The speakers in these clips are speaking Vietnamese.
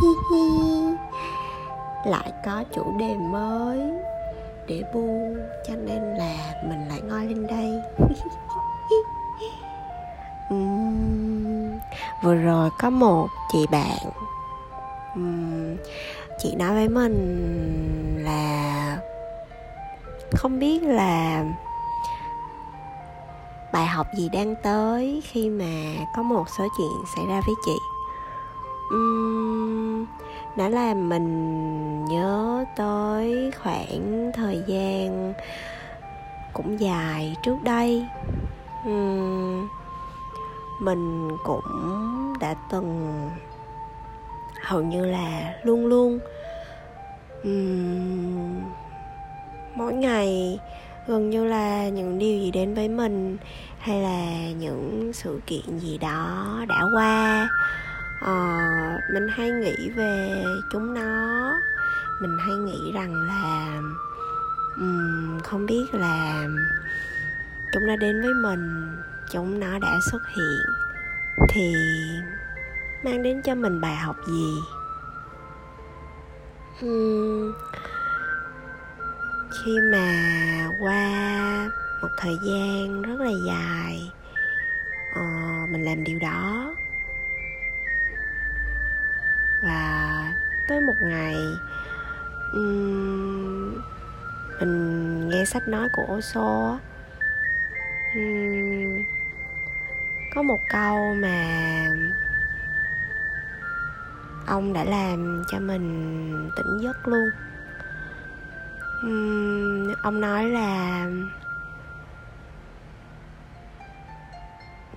hi hi lại có chủ đề mới để bu cho nên là mình lại ngồi lên đây. Uhm, vừa rồi có một chị bạn uhm, chị nói với mình là không biết là bài học gì đang tới khi mà có một số chuyện xảy ra với chị um, nó làm mình nhớ tới khoảng thời gian cũng dài trước đây. Um, mình cũng đã từng hầu như là luôn luôn. Um, mỗi ngày gần như là những điều gì đến với mình hay là những sự kiện gì đó đã qua uh, mình hay nghĩ về chúng nó. Mình hay nghĩ rằng là um, không biết là chúng nó đến với mình chúng nó đã xuất hiện thì mang đến cho mình bài học gì? Um, khi mà qua một thời gian rất là dài uh, mình làm điều đó và tới một ngày um, mình nghe sách nói của Osho um, có một câu mà ông đã làm cho mình tỉnh giấc luôn. Um, ông nói là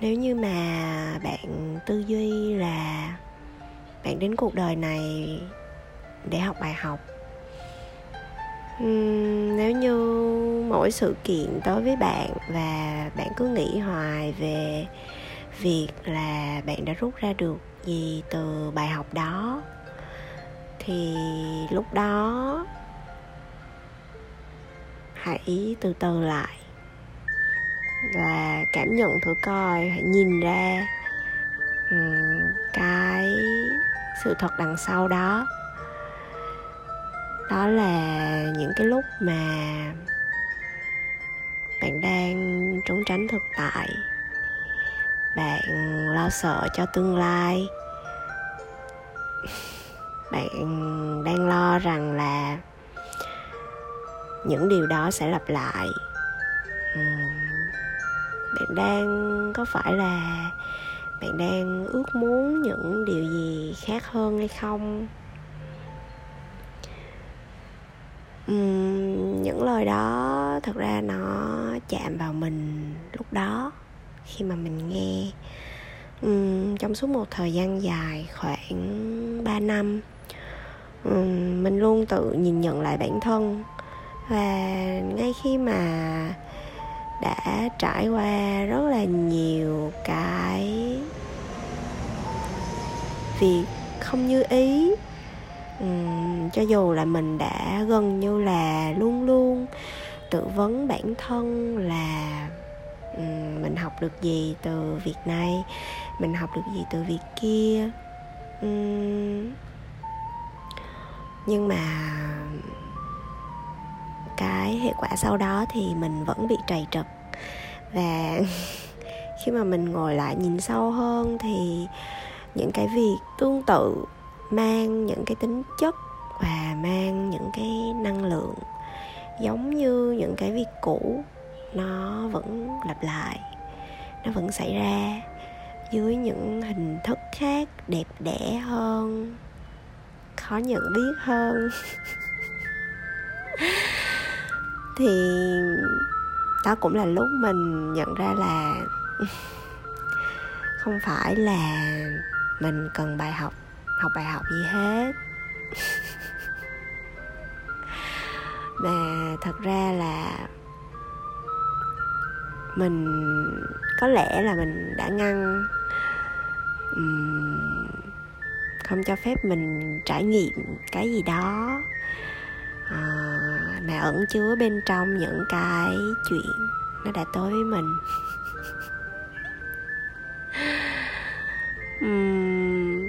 nếu như mà bạn tư duy là bạn đến cuộc đời này để học bài học. Uhm, nếu như mỗi sự kiện tới với bạn và bạn cứ nghĩ hoài về việc là bạn đã rút ra được gì từ bài học đó thì lúc đó hãy từ từ lại và cảm nhận thử coi hãy nhìn ra cái sự thật đằng sau đó. Đó là những cái lúc mà bạn đang trốn tránh thực tại. Bạn lo sợ cho tương lai. Bạn đang lo rằng là những điều đó sẽ lặp lại. Bạn đang có phải là bạn đang ước muốn những điều gì khác hơn hay không? Uhm, những lời đó thật ra nó chạm vào mình lúc đó khi mà mình nghe. Uhm, trong suốt một thời gian dài khoảng 3 năm uhm, mình luôn tự nhìn nhận lại bản thân. Và ngay khi mà đã trải qua rất là nhiều cái việc không như ý. Uhm, cho dù là mình đã gần như là luôn luôn tự vấn bản thân là uhm, mình học được gì từ việc này mình học được gì từ việc kia. Uhm, nhưng mà cái hệ quả sau đó thì mình vẫn bị trầy trật. Và khi mà mình ngồi lại nhìn sâu hơn thì những cái việc tương tự mang những cái tính chất và mang những cái năng lượng giống như những cái việc cũ, nó vẫn lặp lại, nó vẫn xảy ra dưới những hình thức khác, đẹp đẽ hơn, khó nhận biết hơn. thì đó cũng là lúc mình nhận ra là không phải là mình cần bài học học bài học gì hết. Mà thật ra là mình có lẽ là mình đã ngăn um, không cho phép mình trải nghiệm cái gì đó. Uh, mà ẩn chứa bên trong những cái chuyện nó đã tới với mình. Uhm,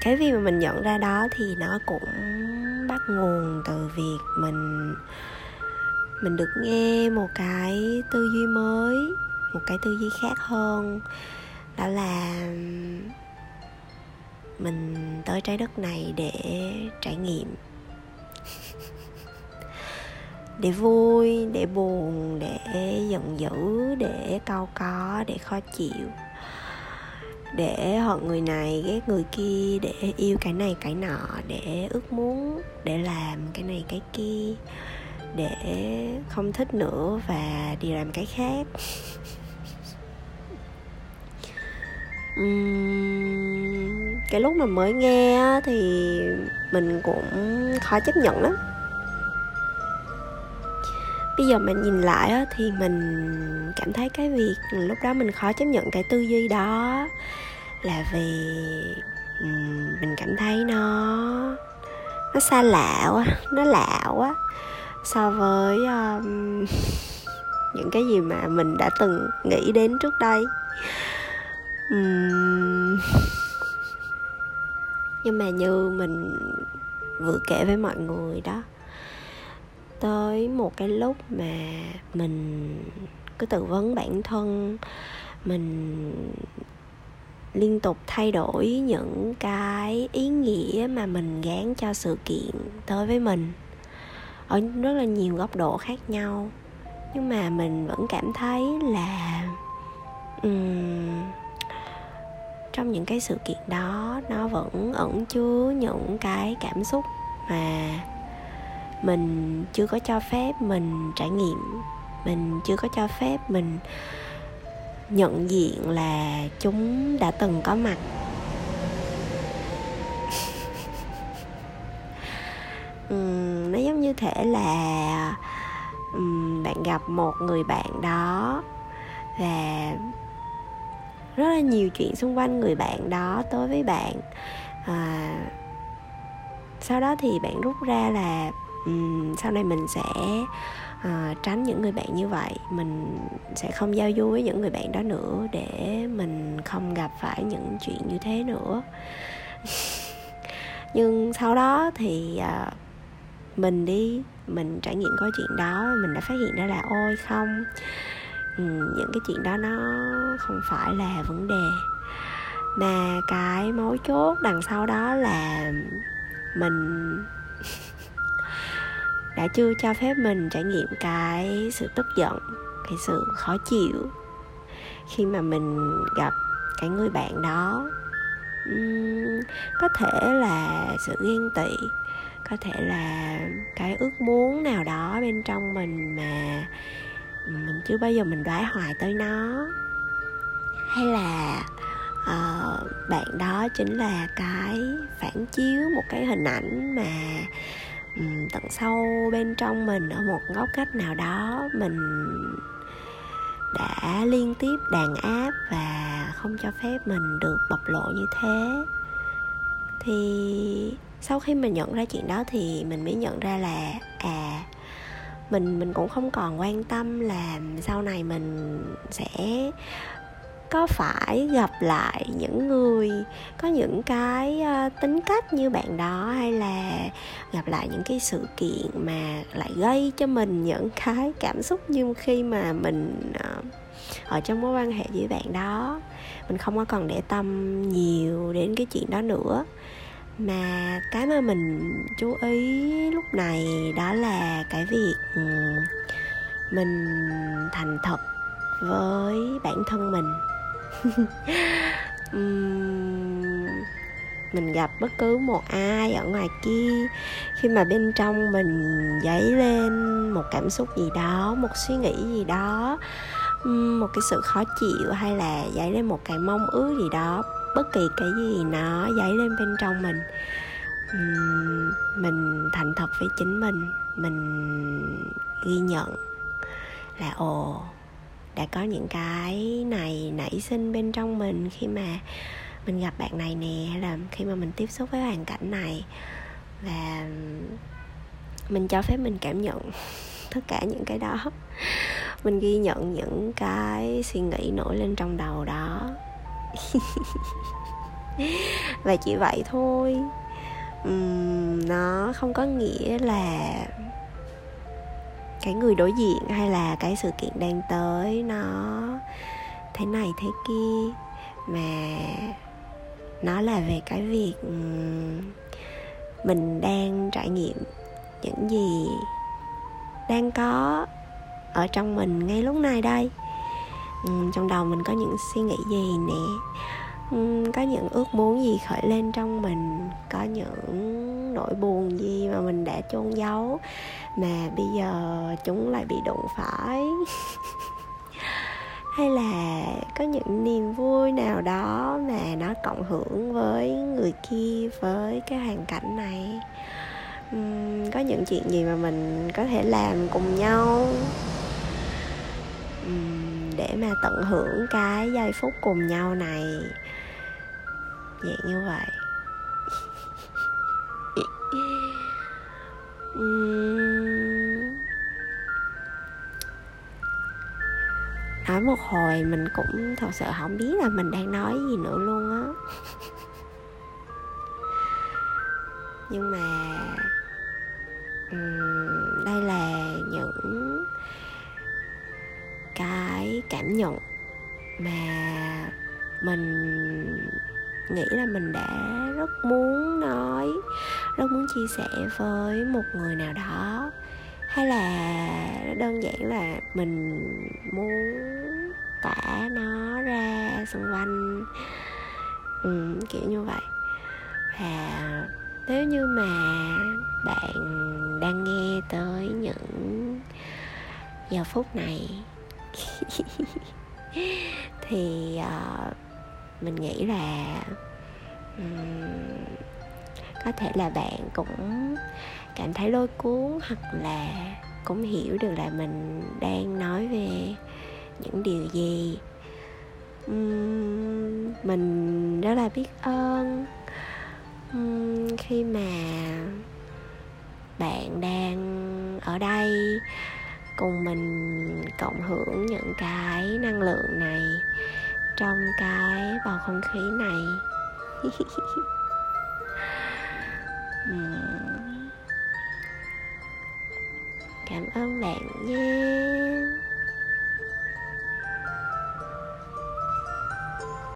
cái việc mà mình nhận ra đó thì nó cũng bắt nguồn từ việc mình mình được nghe một cái tư duy mới một cái tư duy khác hơn. Đó là mình tới trái đất này để trải nghiệm để vui để buồn để giận dữ để cau có để khó chịu. Để hận người này ghét người kia để yêu cái này cái nọ để ước muốn để làm cái này cái kia để không thích nữa và đi làm cái khác. Uhm, cái lúc mà mới nghe thì mình cũng khó chấp nhận lắm bây giờ mình nhìn lại á, thì mình cảm thấy cái việc lúc đó mình khó chấp nhận cái tư duy đó là vì mình cảm thấy nó nó xa lạ quá nó lạ quá so với um, những cái gì mà mình đã từng nghĩ đến trước đây. Um, nhưng mà như mình vừa kể với mọi người đó tới một cái lúc mà mình cứ tự vấn bản thân mình liên tục thay đổi những cái ý nghĩa mà mình gán cho sự kiện tới với mình ở rất là nhiều góc độ khác nhau. Nhưng mà mình vẫn cảm thấy là um, trong những cái sự kiện đó nó vẫn ẩn chứa những cái cảm xúc mà mình chưa có cho phép mình trải nghiệm. Mình chưa có cho phép mình nhận diện là chúng đã từng có mặt. Uhm, nó giống như thể là um, bạn gặp một người bạn đó và rất là nhiều chuyện xung quanh người bạn đó tới với bạn. À, sau đó thì bạn rút ra là um, sau này mình sẽ uh, tránh những người bạn như vậy. Mình sẽ không giao du với những người bạn đó nữa để mình không gặp phải những chuyện như thế nữa. Nhưng sau đó thì uh, mình đi mình trải nghiệm câu chuyện đó mình đã phát hiện ra là ôi không. Những cái chuyện đó nó không phải là vấn đề. Mà cái mấu chốt đằng sau đó là mình đã chưa cho phép mình trải nghiệm cái sự tức giận cái sự khó chịu khi mà mình gặp cái người bạn đó. Uhm, có thể là sự ghen tị có thể là cái ước muốn nào đó bên trong mình mà mình chưa bao giờ mình đoái hoài tới nó. Hay là uh, bạn đó chính là cái phản chiếu một cái hình ảnh mà Ừ, tận sâu bên trong mình ở một góc cách nào đó, mình đã liên tiếp đàn áp và không cho phép mình được bộc lộ như thế. Thì sau khi mình nhận ra chuyện đó thì mình mới nhận ra là à mình mình cũng không còn quan tâm là sau này mình sẽ có phải gặp lại những người có những cái ờ, tính cách như bạn đó hay là gặp lại những cái sự kiện mà lại gây cho mình những cái cảm xúc như khi mà mình ờ, ở trong mối quan hệ với bạn đó? Mình không có còn để tâm nhiều đến cái chuyện đó nữa. Mà cái mà mình chú ý lúc này đó là cái việc ừ, mình thành thật với bản thân mình. mình gặp bất cứ một ai ở ngoài kia. Khi mà bên trong mình dấy lên một cảm xúc gì đó, một suy nghĩ gì đó một cái sự khó chịu hay là dấy lên một cái mong ước gì đó, bất kỳ cái gì nó dấy lên bên trong mình mình thành thật với chính mình mình ghi nhận là, ồ đã có những cái này nảy sinh bên trong mình khi mà mình gặp bạn này nè hay là khi mà mình tiếp xúc với hoàn cảnh này. Và mình cho phép mình cảm nhận tất cả những cái đó. Mình ghi nhận những cái suy nghĩ nổi lên trong đầu đó. Và chỉ vậy thôi. Uhm, nó không có nghĩa là cái người đối diện hay là cái sự kiện đang tới nó thế này thế kia. Mà nó là về cái việc ừ, mình đang trải nghiệm những gì đang có ở trong mình ngay lúc này đây. Ừ, trong đầu mình có những suy nghĩ gì nè? Ừ, có những ước muốn gì khởi lên trong mình? Có những nỗi buồn gì mà mình đã chôn giấu mà bây giờ chúng lại bị đụng phải? Hay là có những niềm vui nào đó mà nó cộng hưởng với người kia với cái hoàn cảnh này? Uhm, có những chuyện gì mà mình có thể làm cùng nhau? Uhm, để mà tận hưởng cái giây phút cùng nhau này? Dạng như vậy. Nói một hồi mình cũng thật sự không biết là mình đang nói gì nữa luôn á. Nhưng mà đây là những cái cảm nhận mà mình nghĩ là mình đã rất muốn nói rất muốn chia sẻ với một người nào đó. Hay là đơn giản là mình muốn tả nó ra xung quanh ừ, kiểu như vậy. Và nếu như mà bạn đang nghe tới những giờ phút này thì uh, mình nghĩ là um, có thể là bạn cũng cảm thấy lôi cuốn hoặc là cũng hiểu được là mình đang nói về những điều gì. Uhm, mình rất là biết ơn. Uhm, khi mà bạn đang ở đây cùng mình cộng hưởng những cái năng lượng này trong cái bầu không khí này. cảm ơn bạn nha.